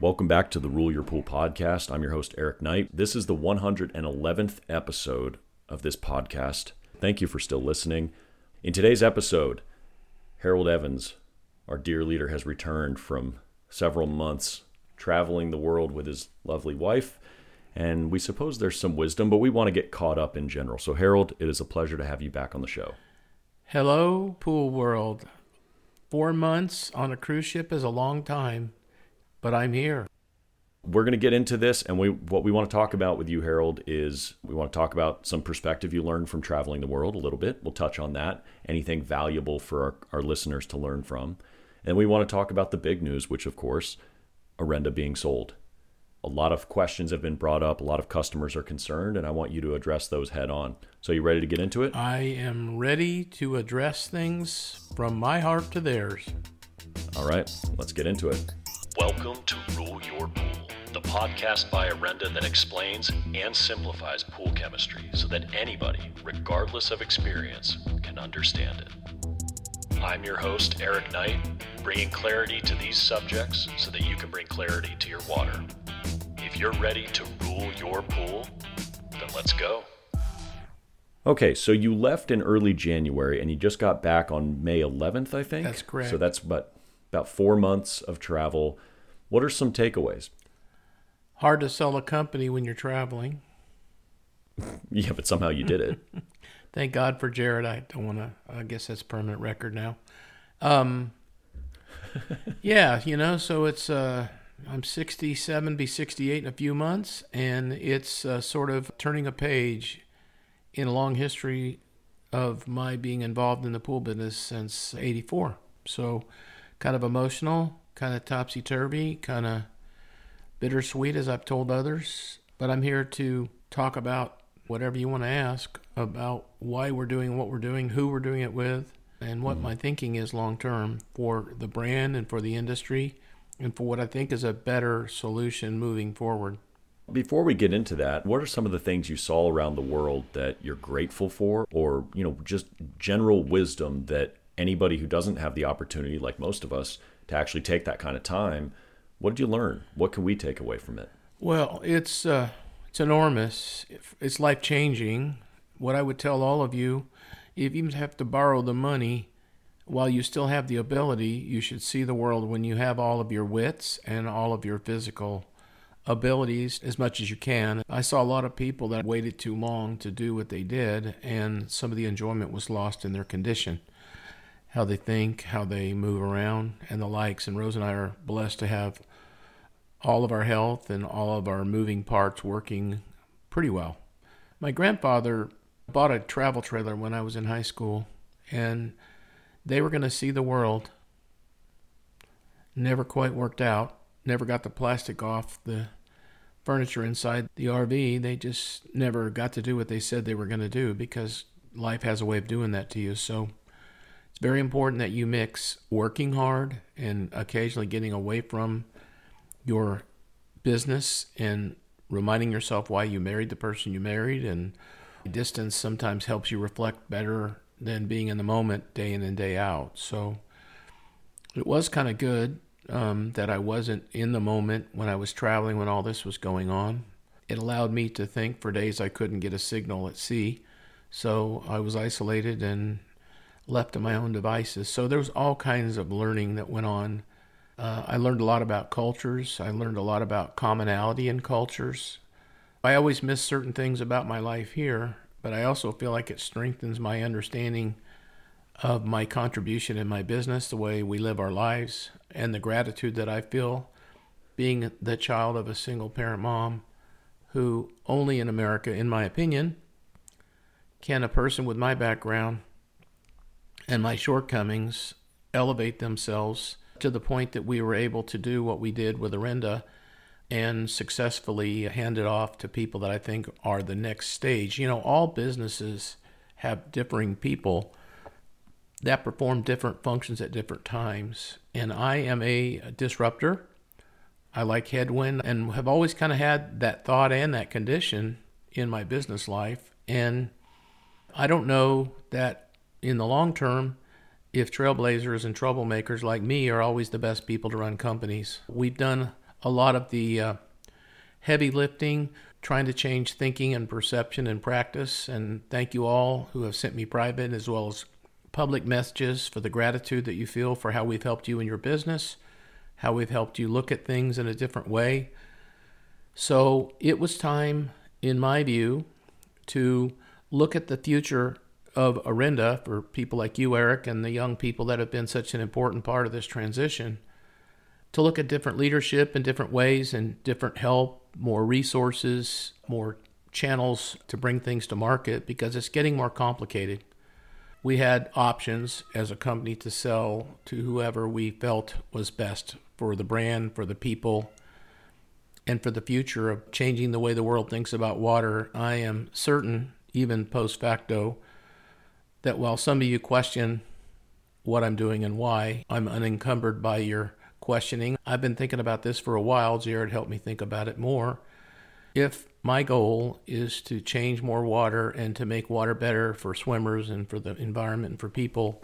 Welcome back to the Rule Your Pool podcast. I'm your host, Eric Knight. This is the 111th episode of this podcast. Thank you for still listening. In today's episode, Harold Evans, our dear leader, has returned from several months traveling the world with his lovely wife. And we suppose there's some wisdom, but we want to get caught up in general. So, Harold, it is a pleasure to have you back on the show. Hello, pool world. Four months on a cruise ship is a long time, but I'm here. We're going to get into this, and we what we want to talk about with you, Harold, is we want to talk about some perspective you learned from traveling the world a little bit. We'll touch on that. Anything valuable for our, our listeners to learn from. And we want to talk about the big news, which, of course, Orenda being sold. A lot of questions have been brought up. A lot of customers are concerned, and I want you to address those head on. So, you ready to get into it? I am ready to address things from my heart to theirs. All right, let's get into it. Welcome to Rule Your Pool, the podcast by Orenda that explains and simplifies pool chemistry so that anybody, regardless of experience, can understand it. I'm your host, Eric Knight, bringing clarity to these subjects so that you can bring clarity to your water. If you're ready to rule your pool, then let's go. Okay, so you left in early January and you just got back on May 11th, I think. That's correct. So that's about about four months of travel. What are some takeaways? Hard to sell a company when you're traveling. Yeah, but somehow you did it. Thank God for Jared. I don't want to. I guess that's permanent record now. Um, yeah, you know. So it's uh, I'm 67, be 68 in a few months, and it's uh, sort of turning a page in a long history of my being involved in the pool business since '84. So, kind of emotional, kind of topsy turvy, kind of bittersweet, as I've told others. But I'm here to talk about whatever you want to ask about why we're doing what we're doing, who we're doing it with, and what mm-hmm. my thinking is long term for the brand and for the industry and for what I think is a better solution moving forward. Before we get into that, what are some of the things you saw around the world that you're grateful for or, you know, just general wisdom that anybody who doesn't have the opportunity like most of us to actually take that kind of time, what did you learn? What can we take away from it? Well, it's uh, it's enormous. It's life changing. What I would tell all of you, if you have to borrow the money while you still have the ability, you should see the world when you have all of your wits and all of your physical abilities as much as you can. I saw a lot of people that waited too long to do what they did, and some of the enjoyment was lost in their condition. How they think, how they move around, and the likes. And Rose and I are blessed to have all of our health and all of our moving parts working pretty well. My grandfather bought a travel trailer when I was in high school, and they were going to see the world. Never quite worked out. Never got the plastic off the furniture inside the RV. They just never got to do what they said they were going to do because life has a way of doing that to you. So very important that you mix working hard and occasionally getting away from your business and reminding yourself why you married the person you married. And distance sometimes helps you reflect better than being in the moment day in and day out. So it was kind of good um, that i wasn't in the moment when i was traveling when all this was going on. It allowed me to think for days i couldn't get a signal at sea. So i was isolated and left to my own devices so there was all kinds of learning that went on uh, I learned a lot about cultures. I learned a lot about commonality in cultures. I always miss certain things about my life here, but I also feel like it strengthens my understanding of my contribution in my business, the way we live our lives, and the gratitude that I feel being the child of a single parent mom who only in America, in my opinion, can a person with my background and my shortcomings elevate themselves to the point that we were able to do what we did with Orenda and successfully hand it off to people that I think are the next stage. You know, all businesses have differing people that perform different functions at different times. And I am a disruptor. I like headwind and have always kind of had that thought and that condition in my business life. And I don't know that in the long term, if trailblazers and troublemakers like me are always the best people to run companies. We've done a lot of the uh, heavy lifting, trying to change thinking and perception and practice. And thank you all who have sent me private as well as public messages for the gratitude that you feel for how we've helped you in your business, how we've helped you look at things in a different way. So it was time, in my view, to look at the future of Orenda for people like you, Eric, and the young people that have been such an important part of this transition, to look at different leadership in different ways and different help, more resources, more channels to bring things to market because it's getting more complicated. We had options as a company to sell to whoever we felt was best for the brand, for the people, and for the future of changing the way the world thinks about water. I am certain, even post facto, that while some of you question what I'm doing and why, I'm unencumbered by your questioning. I've been thinking about this for a while. Jared helped me think about it more. If my goal is to change more water and to make water better for swimmers and for the environment and for people,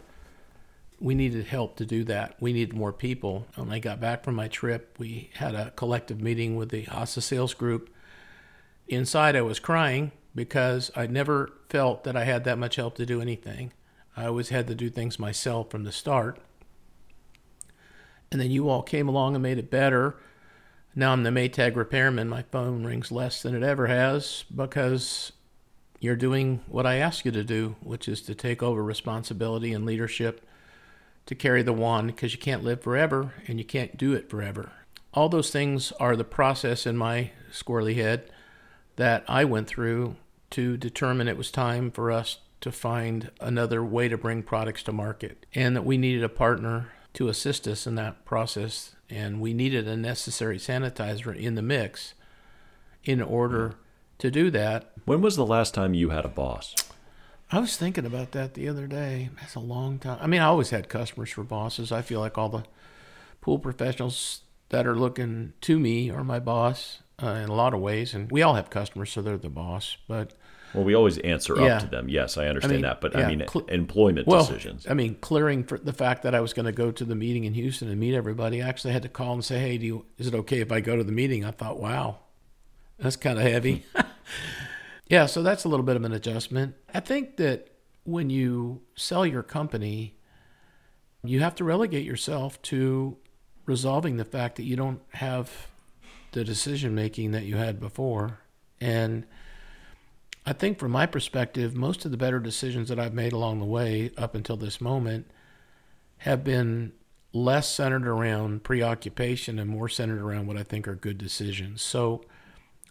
we needed help to do that. We needed more people. When I got back from my trip, we had a collective meeting with the HASA sales group. Inside, I was crying because I never felt that I had that much help to do anything. I always had to do things myself from the start. And then you all came along and made it better. Now I'm the Maytag repairman. My phone rings less than it ever has because you're doing what I ask you to do, which is to take over responsibility and leadership to carry the wand because you can't live forever and you can't do it forever. All those things are the process in my squirrely head that I went through to determine it was time for us to find another way to bring products to market and that we needed a partner to assist us in that process and we needed a necessary sanitizer in the mix in order to do that. When was the last time you had a boss? I was thinking about that the other day. That's a long time. I mean, I always had customers for bosses. I feel like all the pool professionals that are looking to me are my boss uh, in a lot of ways, and we all have customers, so they're the boss. But well, we always answer Yeah. up to them. Yes, I understand I mean, that, but yeah, I mean employment well, decisions. I mean, clearing for the fact that I was going to go to the meeting in Houston and meet everybody. I actually had to call and say, "Hey, do you, is it okay if I go to the meeting?" I thought, "Wow, that's kind of heavy." yeah, so that's a little bit of an adjustment. I think that when you sell your company, you have to relegate yourself to resolving the fact that you don't have the decision making that you had before. And I think from my perspective, most of the better decisions that I've made along the way up until this moment have been less centered around preoccupation and more centered around what I think are good decisions. So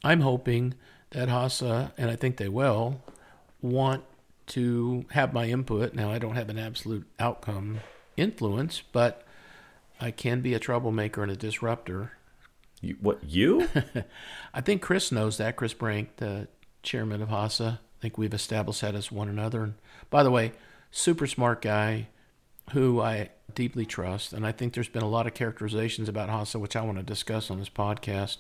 I'm hoping that HASA, and I think they will, want to have my input. Now, I don't have an absolute outcome influence, but I can be a troublemaker and a disruptor. You, what you? I think Chris knows that. Chris Brink, the chairman of HASA. I think we've established that as one another. And by the way, super smart guy who I deeply trust. And I think there's been a lot of characterizations about HASA, which I want to discuss on this podcast,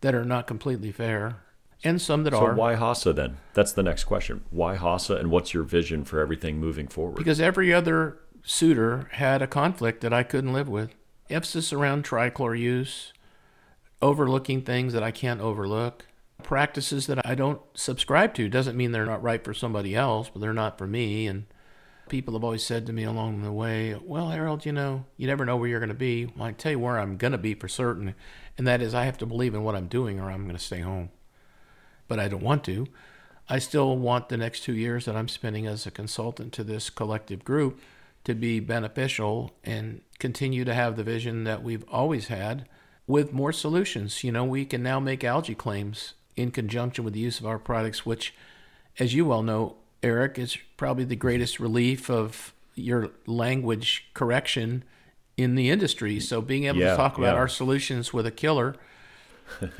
that are not completely fair, and some that so are. why Hasa then? That's the next question. Why Hasa, and what's your vision for everything moving forward? Because every other suitor had a conflict that I couldn't live with. Emphasis around trichlor use, overlooking things that I can't overlook, practices that I don't subscribe to. Doesn't mean they're not right for somebody else, but they're not for me. And people have always said to me along the way, Well, Harold, you know, you never know where you're going to be. Well, I tell you where I'm going to be for certain, and that is I have to believe in what I'm doing or I'm going to stay home. But I don't want to. I still want the next two years that I'm spending as a consultant to this collective group to be beneficial and continue to have the vision that we've always had with more solutions. You know, we can now make algae claims in conjunction with the use of our products, which, as you well know, Eric, is probably the greatest relief of your language correction in the industry. So being able Yeah, to talk about yeah. our solutions with a killer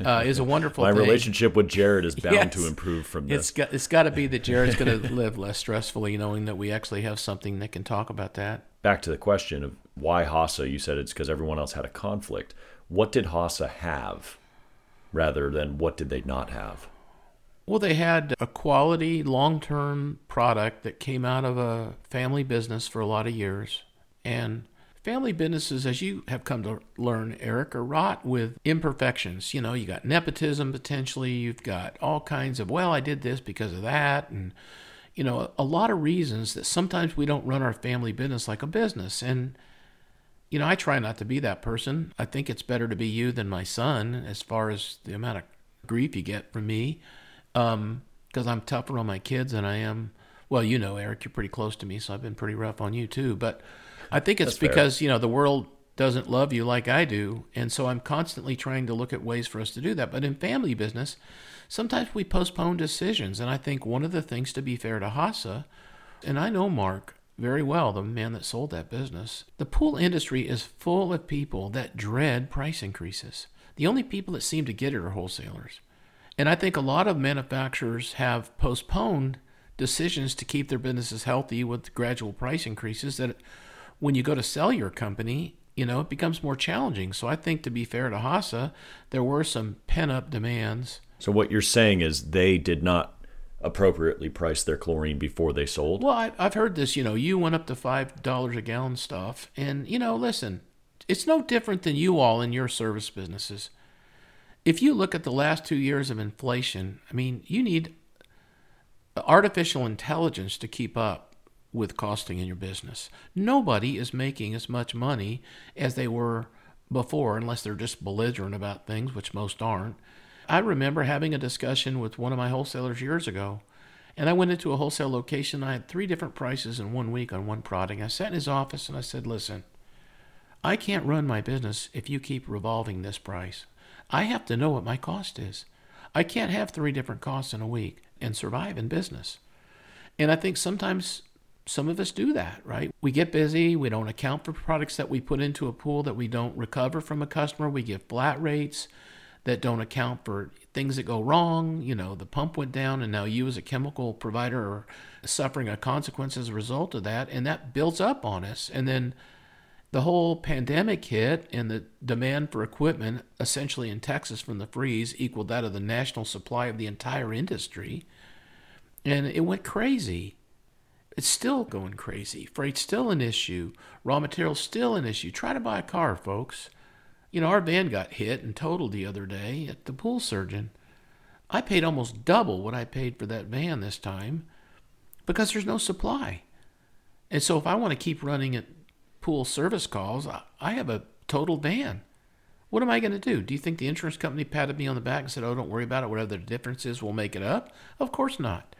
uh, is a wonderful My thing. relationship with Jared is bound Yes. to improve from It's this. got it's got to be that Jared's going to live less stressfully, knowing that we actually have something that can talk about that. Back to the question of why Hasa, you said it's because everyone else had a conflict. What did Hasa have rather than what did they not have? Well, they had a quality, long term product that came out of a family business for a lot of years and Family businesses, as you have come to learn, Eric, are wrought with imperfections. You know, you got nepotism potentially, you've got all kinds of, well, I did this because of that, and, you know, a lot of reasons that sometimes we don't run our family business like a business. And, you know, I try not to be that person. I think it's better to be you than my son as far as the amount of grief you get from me, because um, I'm tougher on my kids than I am. Well, you know, Eric, you're pretty close to me, so I've been pretty rough on you too. But, I think it's That's because, fair. you know, the world doesn't love you like I do. And so I'm constantly trying to look at ways for us to do that. But in family business, sometimes we postpone decisions. And I think one of the things to be fair to Hasa, and I know Mark very well, the man that sold that business, the pool industry is full of people that dread price increases. The only people that seem to get it are wholesalers. And I think a lot of manufacturers have postponed decisions to keep their businesses healthy with gradual price increases that when you go to sell your company, you know, it becomes more challenging. So I think to be fair to Hasa, there were some pent up demands. So what you're saying is they did not appropriately price their chlorine before they sold? Well, I, I've heard this, you know, you went up to $5 a gallon stuff. And, you know, listen, it's no different than you all in your service businesses. If you look at the last two years of inflation, I mean, you need artificial intelligence to keep up with costing in your business. Nobody is making as much money as they were before, unless they're just belligerent about things, which most aren't. I remember having a discussion with one of my wholesalers years ago, and I went into a wholesale location. I had three different prices in one week on one product. I sat in his office and I said, Listen, I can't run my business if you keep revolving this price. I have to know what my cost is. I can't have three different costs in a week and survive in business. And I think sometimes some of us do that, right? We get busy. We don't account for products that we put into a pool that we don't recover from a customer. We give flat rates that don't account for things that go wrong. You know, the pump went down, and now you, as a chemical provider, are suffering a consequence as a result of that. And that builds up on us. And then the whole pandemic hit, and the demand for equipment, essentially in Texas from the freeze, equaled that of the national supply of the entire industry. And it went crazy. It's still going crazy. Freight's still an issue. Raw material's still an issue. Try to buy a car, folks. You know, our van got hit and totaled the other day at the pool surgeon. I paid almost double what I paid for that van this time because there's no supply. And so if I want to keep running at pool service calls, I have a totaled van. What am I going to do? Do you think the insurance company patted me on the back and said, oh, don't worry about it. Whatever the difference is, we'll make it up? Of course not.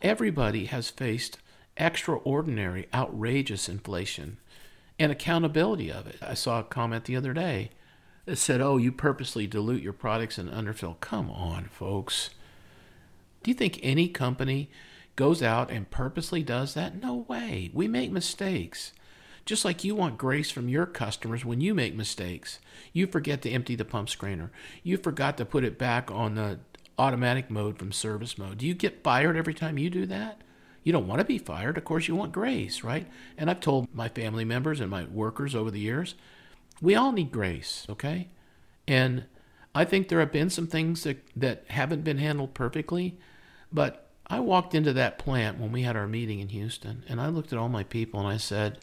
Everybody has faced extraordinary, outrageous inflation and accountability of it. I saw a comment the other day that said, Oh, you purposely dilute your products and underfill. Come on, folks. Do you think any company goes out and purposely does that? No way. We make mistakes. Just like you want grace from your customers when you make mistakes. You forget to empty the pump screener. You forgot to put it back on the automatic mode from service mode. Do you get fired every time you do that? You don't want to be fired. Of course, you want grace, right? And I've told my family members and my workers over the years, we all need grace, okay? And I think there have been some things that, that haven't been handled perfectly, but I walked into that plant when we had our meeting in Houston, and I looked at all my people and I said,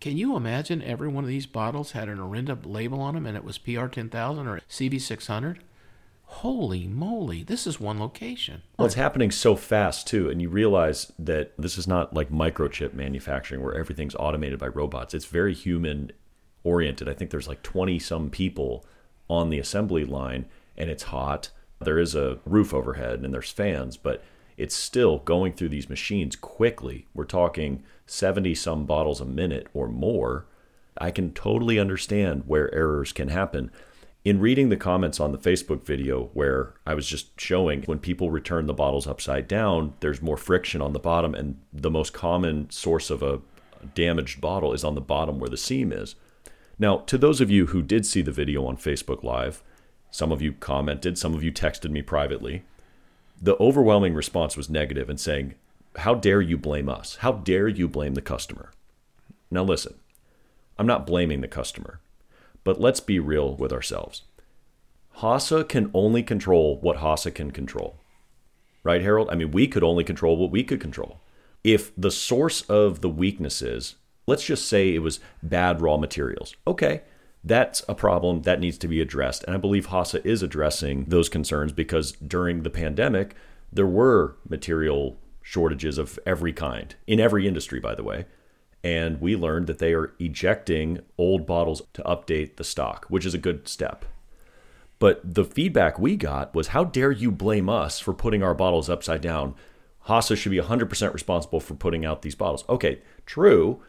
Can you imagine every one of these bottles had an Orenda label on them and it was PR 10,000 or CV 600? holy moly, this is one location. Well, it's happening so fast too, and you realize that this is not like microchip manufacturing where everything's automated by robots. It's very human oriented. I think there's like 20 some people on the assembly line, and it's hot. There is a roof overhead and there's fans, but it's still going through these machines quickly. We're talking 70 some bottles a minute or more. I can totally understand where errors can happen in reading the comments on the Facebook video where I was just showing when people return the bottles upside down, there's more friction on the bottom, and the most common source of a damaged bottle is on the bottom where the seam is. Now, to those of you who did see the video on Facebook Live, some of you commented, some of you texted me privately. The overwhelming response was negative and saying, How dare you blame us? How dare you blame the customer? Now, listen, I'm not blaming the customer. But let's be real with ourselves. Hasa can only control what Hasa can control. Right, Harold? I mean, we could only control what we could control. If the source of the weaknesses Let's just say it was bad raw materials. Okay, that's a problem that needs to be addressed. And I believe HASA is addressing those concerns because during the pandemic, there were material shortages of every kind in every industry, by the way. And we learned that they are ejecting old bottles to update the stock, which is a good step. But the feedback we got was how dare you blame us for putting our bottles upside down? HASA should be 100% responsible for putting out these bottles. Okay, true,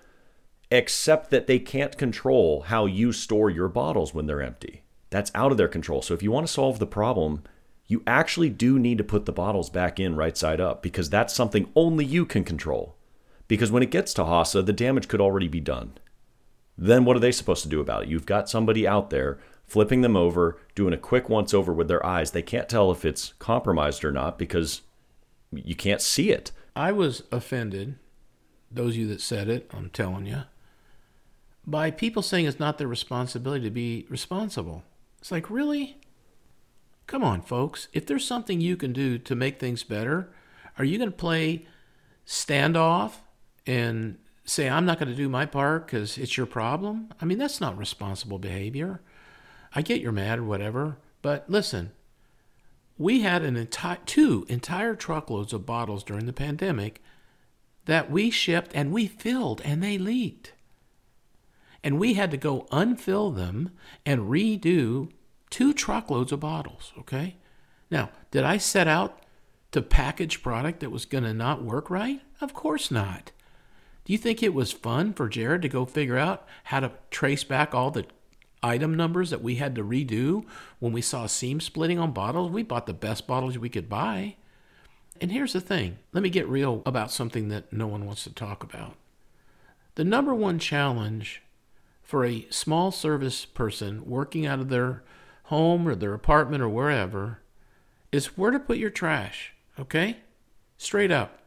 except that they can't control how you store your bottles when they're empty. That's out of their control. So if you want to solve the problem, you actually do need to put the bottles back in right side up because that's something only you can control. Because when it gets to HASA, the damage could already be done. Then what are they supposed to do about it? You've got somebody out there flipping them over, doing a quick once over with their eyes. They can't tell if it's compromised or not because you can't see it. I was offended, those of you that said it, I'm telling you, by people saying it's not their responsibility to be responsible. It's like, really? Come on, folks. If there's something you can do to make things better, are you going to play standoff and say, I'm not going to do my part because it's your problem? I mean, that's not responsible behavior. I get you're mad or whatever, but listen, we had an entire two entire truckloads of bottles during the pandemic that we shipped and we filled and they leaked. And we had to go unfill them and redo two truckloads of bottles, okay? Now, did I set out to package product that was going to not work right? Of course not. Do you think it was fun for Jared to go figure out how to trace back all the item numbers that we had to redo when we saw seam splitting on bottles. We bought the best bottles we could buy. And here's the thing let me get real about something that no one wants to talk about. The number one challenge for a small service person working out of their home or their apartment or wherever is where to put your trash, okay? Straight up.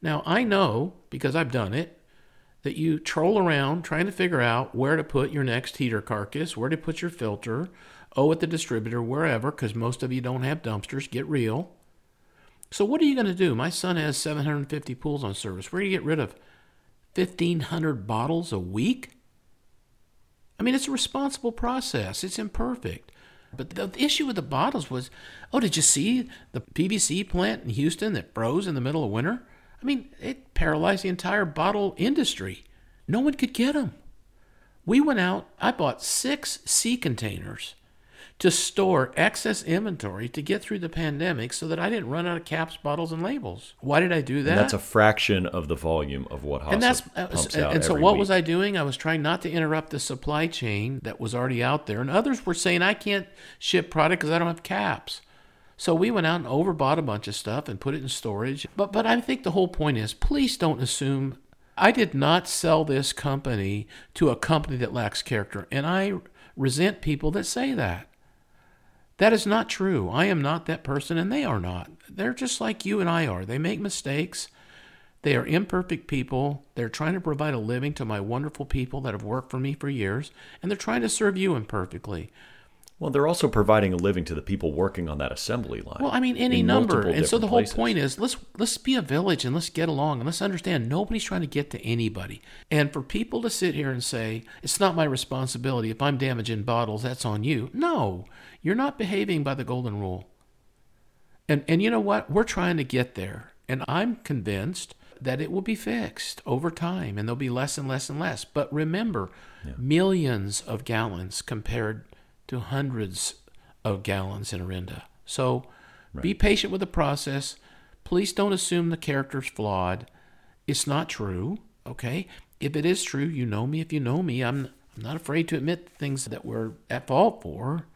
Now, I know because I've done it that you troll around trying to figure out where to put your next heater carcass, where to put your filter, oh, at the distributor, wherever, because most of you don't have dumpsters. Get real. So, what are you going to do? My son has 750 pools on service. Where do you get rid of 1,500 bottles a week? I mean, it's a responsible process, it's imperfect. But the issue with the bottles was oh, did you see the PVC plant in Houston that froze in the middle of winter? I mean, it paralyzed the entire bottle industry. No one could get them. We went out, I bought six sea containers to store excess inventory to get through the pandemic so that I didn't run out of caps, bottles, and labels. Why did I do that? And that's a fraction of the volume of what HASA and that's uh, pumps and, uh, out and so what week. was I doing? I was trying not to interrupt the supply chain that was already out there, and others were saying I can't ship product because I don't have caps. So we went out and overbought a bunch of stuff and put it in storage. But but I think the whole point is please don't assume I did not sell this company to a company that lacks character. And I resent people that say that. That is not true. I am not that person and they are not. They're just like you and I are. They make mistakes. They are imperfect people. They're trying to provide a living to my wonderful people that have worked for me for years, and they're trying to serve you imperfectly. Well, they're also providing a living to the people working on that assembly line. Well, I mean any number. And so the whole places. point is let's let's be a village and let's get along and let's understand nobody's trying to get to anybody. And for people to sit here and say, it's not my responsibility if I'm damaging bottles, that's on you. No, you're not behaving by the golden rule. And and you know what? We're trying to get there. And I'm convinced that it will be fixed over time and there'll be less and less and less. But remember, millions of gallons compared to hundreds of gallons in Orenda. So be patient with the process. Please don't assume the character's flawed. It's not true, okay? If it is true, you know me. If you know me, I'm I'm not afraid to admit things that we're at fault for.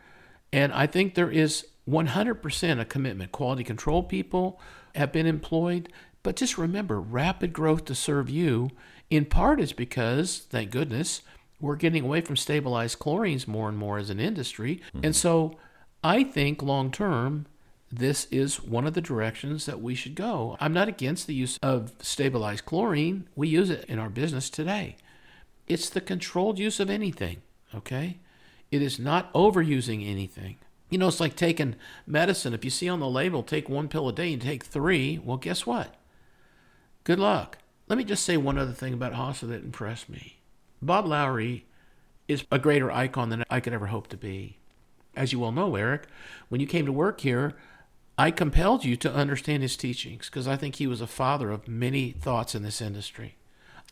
And I think there is 100% a commitment. Quality control people have been employed. But just remember, rapid growth to serve you, in part, is because, thank goodness, we're getting away from stabilized chlorines more and more as an industry. And hmm. so I think long term, this is one of the directions that we should go. I'm not against the use of stabilized chlorine, we use it in our business today. It's the controlled use of anything, okay? It is not overusing anything. You know, it's like taking medicine. If you see on the label, take one pill a day and take three, well, guess what? Good luck. let me just say one other thing about HASA that impressed me. Bob Lowry is a greater icon than I could ever hope to be. As you well know, Eric, when you came to work here, I compelled you to understand his teachings because I think he was a father of many thoughts in this industry.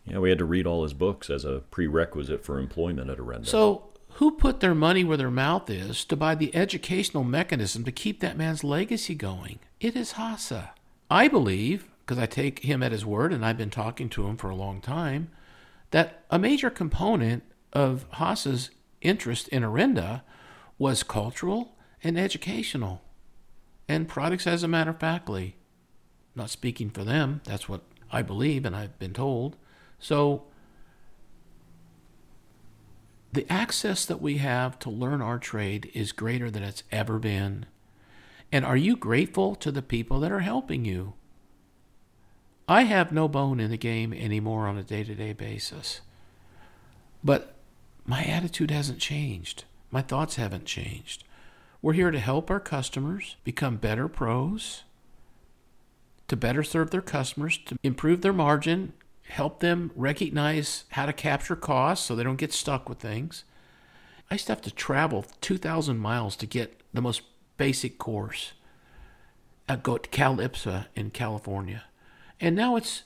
Yeah, we had to read all his books as a prerequisite for employment at Orenda. So, who put their money where their mouth is to buy the educational mechanism to keep that man's legacy going? It is HASA. I believe, because I take him at his word and I've been talking to him for a long time, that a major component of HASA's interest in Orenda was cultural and educational. And products, as a matter of factly, not speaking for them, that's what I believe and I've been told. So, the access that we have to learn our trade is greater than it's ever been. And are you grateful to the people that are helping you? I have no bone in the game anymore on a day to day basis. But my attitude hasn't changed. My thoughts haven't changed. We're here to help our customers become better pros, to better serve their customers, to improve their margin, help them recognize how to capture costs so they don't get stuck with things. I used to have to travel 2,000 miles to get the most basic course. I go to Cal in California. And now it's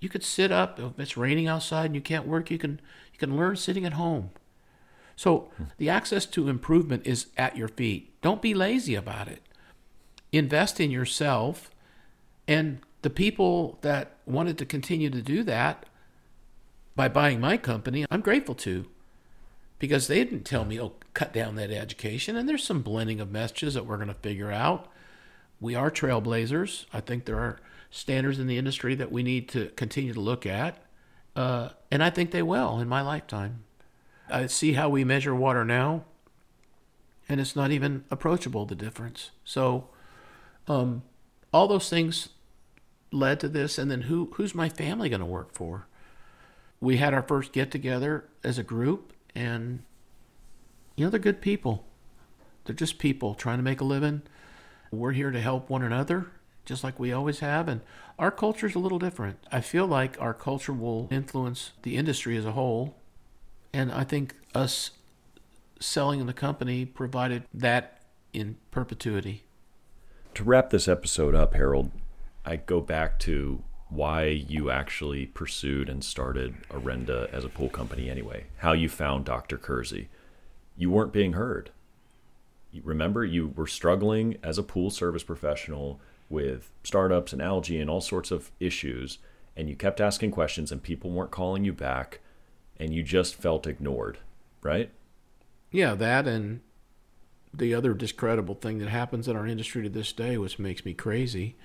you could sit up if it's raining outside and you can't work, you can you can learn sitting at home. So the access to improvement is at your feet. Don't be lazy about it. Invest in yourself and the people that wanted to continue to do that by buying my company, I'm grateful to because they didn't tell me, oh, cut down that education. And there's some blending of messages that we're going to figure out. We are trailblazers. I think there are standards in the industry that we need to continue to look at. Uh, and I think they will in my lifetime. I see how we measure water now, and it's not even approachable the difference. So, um, all those things led to this. And then who who's my family going to work for? We had our first get together as a group, and you know they're good people. They're just people trying to make a living. We're here to help one another, just like we always have. And our culture is a little different. I feel like our culture will influence the industry as a whole. And I think us selling the company provided that in perpetuity. To wrap this episode up, Harold, I go back to why you actually pursued and started Orenda as a pool company anyway. How you found Dr. Kersey. You weren't being heard. Remember, you were struggling as a pool service professional with startups and algae and all sorts of issues, and you kept asking questions, and people weren't calling you back, and you just felt ignored, right? Yeah, that and the other discreditable thing that happens in our industry to this day, which makes me crazy,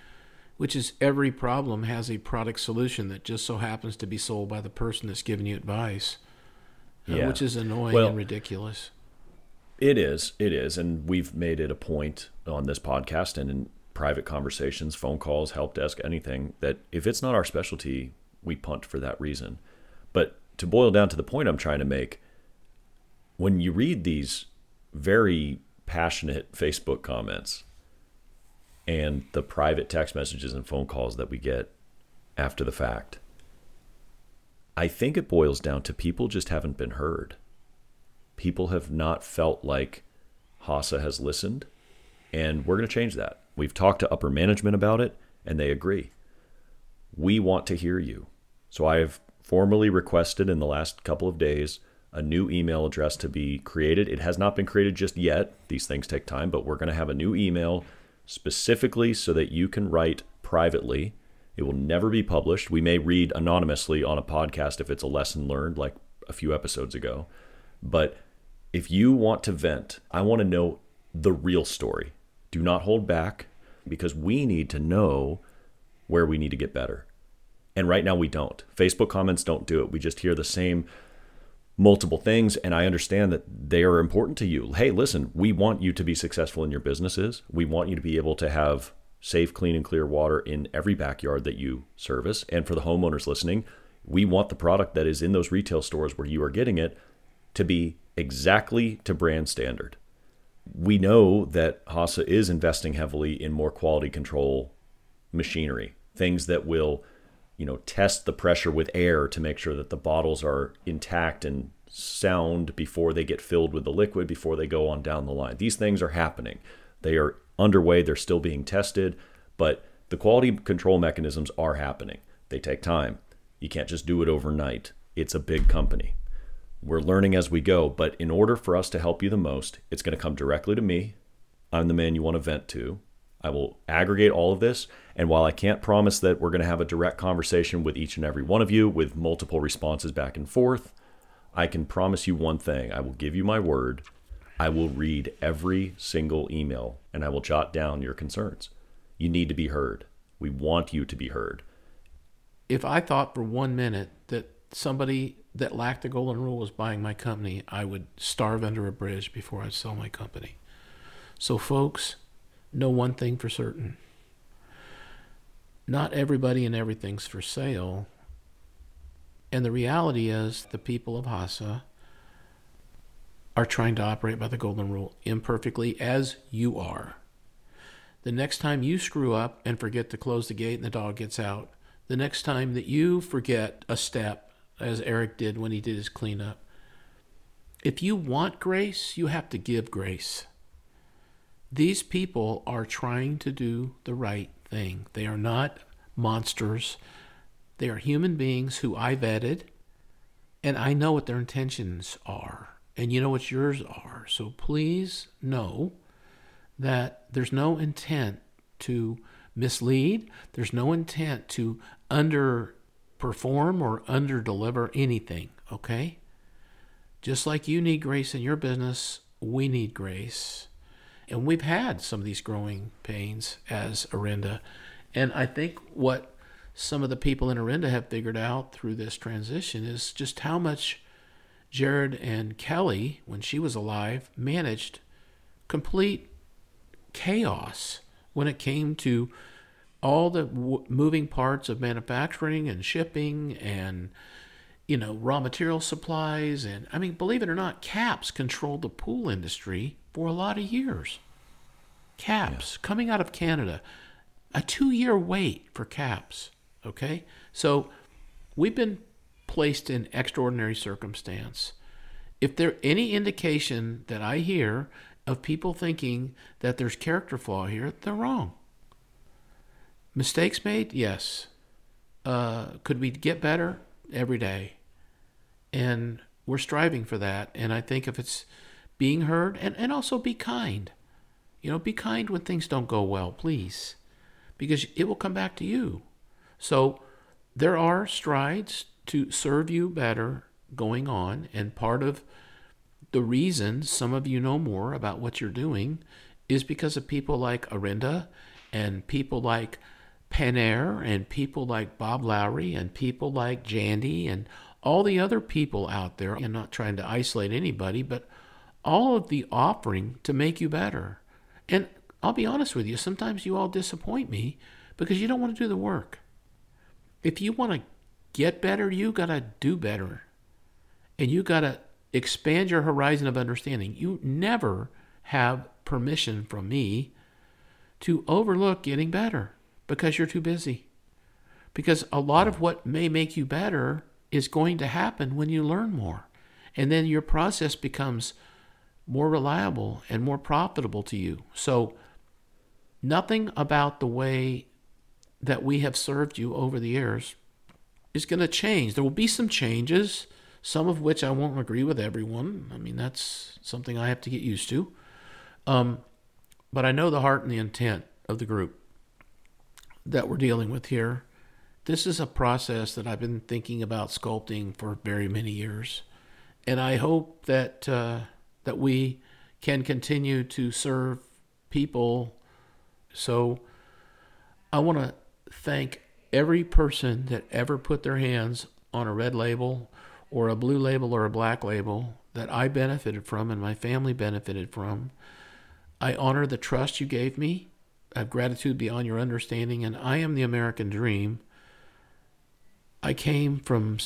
which is every problem has a product solution that just so happens to be sold by the person that's giving you advice, uh, which is annoying Well- and ridiculous. It is. It is. And we've made it a point on this podcast and in private conversations, phone calls, help desk, anything that if it's not our specialty, we punt for that reason. But to boil down to the point I'm trying to make, when you read these very passionate Facebook comments and the private text messages and phone calls that we get after the fact, I think it boils down to people just haven't been heard people have not felt like HASA has listened, and we're going to change that. We've talked to upper management about it, and they agree. We want to hear you. So I have formally requested in the last couple of days a new email address to be created. It has not been created just yet. These things take time, but we're going to have a new email specifically so that you can write privately. It will never be published. We may read anonymously on a podcast if it's a lesson learned, like a few episodes ago. But if you want to vent, I want to know the real story. Do not hold back because we need to know where we need to get better. And right now we don't. Facebook comments don't do it. We just hear the same multiple things and I understand that they are important to you. Hey, listen, we want you to be successful in your businesses. We want you to be able to have safe, clean and clear water in every backyard that you service. And for the homeowners listening, we want the product that is in those retail stores where you are getting it to be exactly to brand standard. We know that HASA is investing heavily in more quality control machinery, things that will you know, test the pressure with air to make sure that the bottles are intact and sound before they get filled with the liquid before they go on down the line. These things are happening. They are underway, they're still being tested, but the quality control mechanisms are happening. They take time. You can't just do it overnight. It's a big company. We're learning as we go, but in order for us to help you the most, it's going to come directly to me. I'm the man you want to vent to. I will aggregate all of this. And while I can't promise that we're going to have a direct conversation with each and every one of you with multiple responses back and forth, I can promise you one thing. I will give you my word. I will read every single email and I will jot down your concerns. You need to be heard. We want you to be heard. If I thought for one minute that somebody that lacked the golden rule was buying my company, I would starve under a bridge before I'd sell my company. So, folks, know one thing for certain not everybody and everything's for sale. And the reality is, the people of Hasa are trying to operate by the golden rule imperfectly, as you are. The next time you screw up and forget to close the gate and the dog gets out, the next time that you forget a step, as Eric did when he did his cleanup, if you want grace, you have to give grace. These people are trying to do the right thing. They are not monsters. They are human beings who I vetted, and I know what their intentions are, and you know what yours are. So please know that there's no intent to mislead, there's no intent to underperform or underdeliver anything, okay? Just like you need grace in your business, we need grace. And we've had some of these growing pains as Orenda. And I think what some of the people in Orenda have figured out through this transition is just how much Jared and Kelly, when she was alive, managed complete chaos when it came to all the w- moving parts of manufacturing and shipping and you know raw material supplies and i mean believe it or not caps controlled the pool industry for a lot of years. Caps yeah. coming out of Canada, a two year wait for caps. Okay? So we've been placed in extraordinary circumstance. If there any indication that I hear of people thinking that there's character flaw here, they're wrong. Mistakes made? Yes. Uh, could we get better? Every day. And we're striving for that. And I think if it's being heard, and, and also be kind. You know, be kind when things don't go well, please, because it will come back to you. So there are strides to serve you better going on, and part of the reason some of you know more about what you're doing is because of people like Orenda and people like Pentair and people like Bob Lowry and people like Jandy and all the other people out there. I'm not trying to isolate anybody, but all of the offering to make you better. And I'll be honest with you, sometimes you all disappoint me because you don't want to do the work. If you want to get better, you got to do better. And you got to expand your horizon of understanding. You never have permission from me to overlook getting better because you're too busy. Because a lot of what may make you better is going to happen when you learn more. And then your process becomes more reliable and more profitable to you. So, nothing about the way that we have served you over the years is going to change. There will be some changes, some of which I won't agree with everyone. I mean, that's something I have to get used to. Um, but I know the heart and the intent of the group that we're dealing with here. This is a process that I've been thinking about sculpting for very many years. And I hope that. Uh, that we can continue to serve people. So I want to thank every person that ever put their hands on a red label or a blue label or a black label that I benefited from and my family benefited from. I honor the trust you gave me. Have gratitude beyond your understanding, and I am the American dream. I came from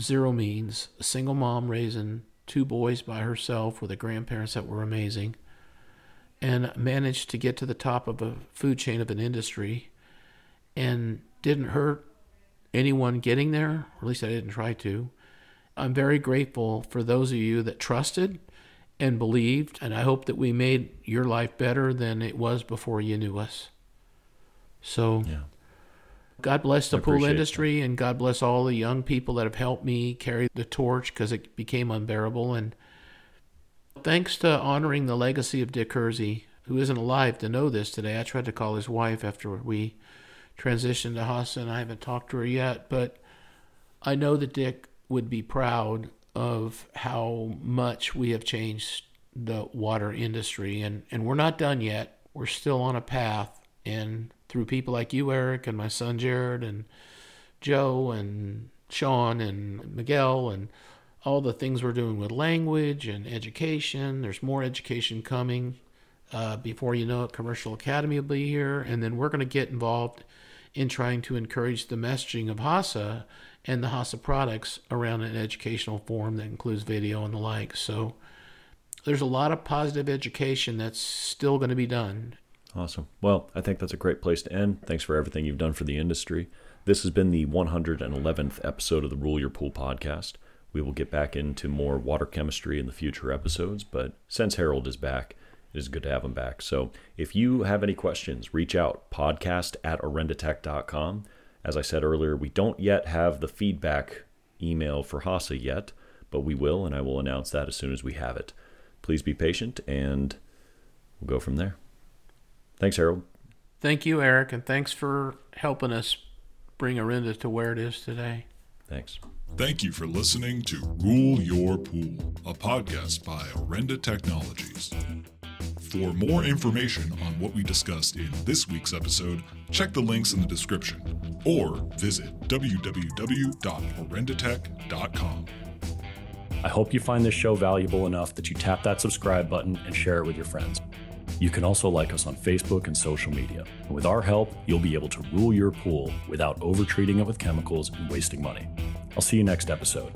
zero means, a single mom raising two boys by herself with the grandparents that were amazing, and managed to get to the top of a food chain of an industry and didn't hurt anyone getting there, or at least I didn't try to. I'm very grateful for those of you that trusted and believed, and I hope that we made your life better than it was before you knew us. So, Yeah. God bless the pool industry, and God bless all the young people that have helped me carry the torch because it became unbearable. And thanks to honoring the legacy of Dick Kersey, who isn't alive to know this today. I tried to call his wife after we transitioned to HASA, and I haven't talked to her yet, but I know that Dick would be proud of how much we have changed the water industry, and, and we're not done yet. We're still on a path, and through people like you, Eric, and my son Jared, and Joe, and Sean, and Miguel, and all the things we're doing with language and education. There's more education coming. Uh, before you know it, Commercial Academy will be here, and then we're going to get involved in trying to encourage the messaging of HASA and the HASA products around an educational forum that includes video and the like. So there's a lot of positive education that's still going to be done. Awesome. Well, I think that's a great place to end. Thanks for everything you've done for the industry. This has been the 111th episode of the Rule Your Pool podcast. We will get back into more water chemistry in the future episodes, but since Harold is back, it is good to have him back. So if you have any questions, reach out podcast at orendatech.com. As I said earlier, we don't yet have the feedback email for HASA yet, but we will, and I will announce that as soon as we have it. Please be patient, and we'll go from there. Thanks, Harold. Thank you, Eric, and thanks for helping us bring Orenda to where it is today. Thanks. Thank you for listening to Rule Your Pool, a podcast by Orenda Technologies. For more information on what we discussed in this week's episode, check the links in the description or visit www.orendatech.com. I hope you find this show valuable enough that you tap that subscribe button and share it with your friends. You can also like us on Facebook and social media. And with our help, you'll be able to rule your pool without overtreating it with chemicals and wasting money. I'll see you next episode.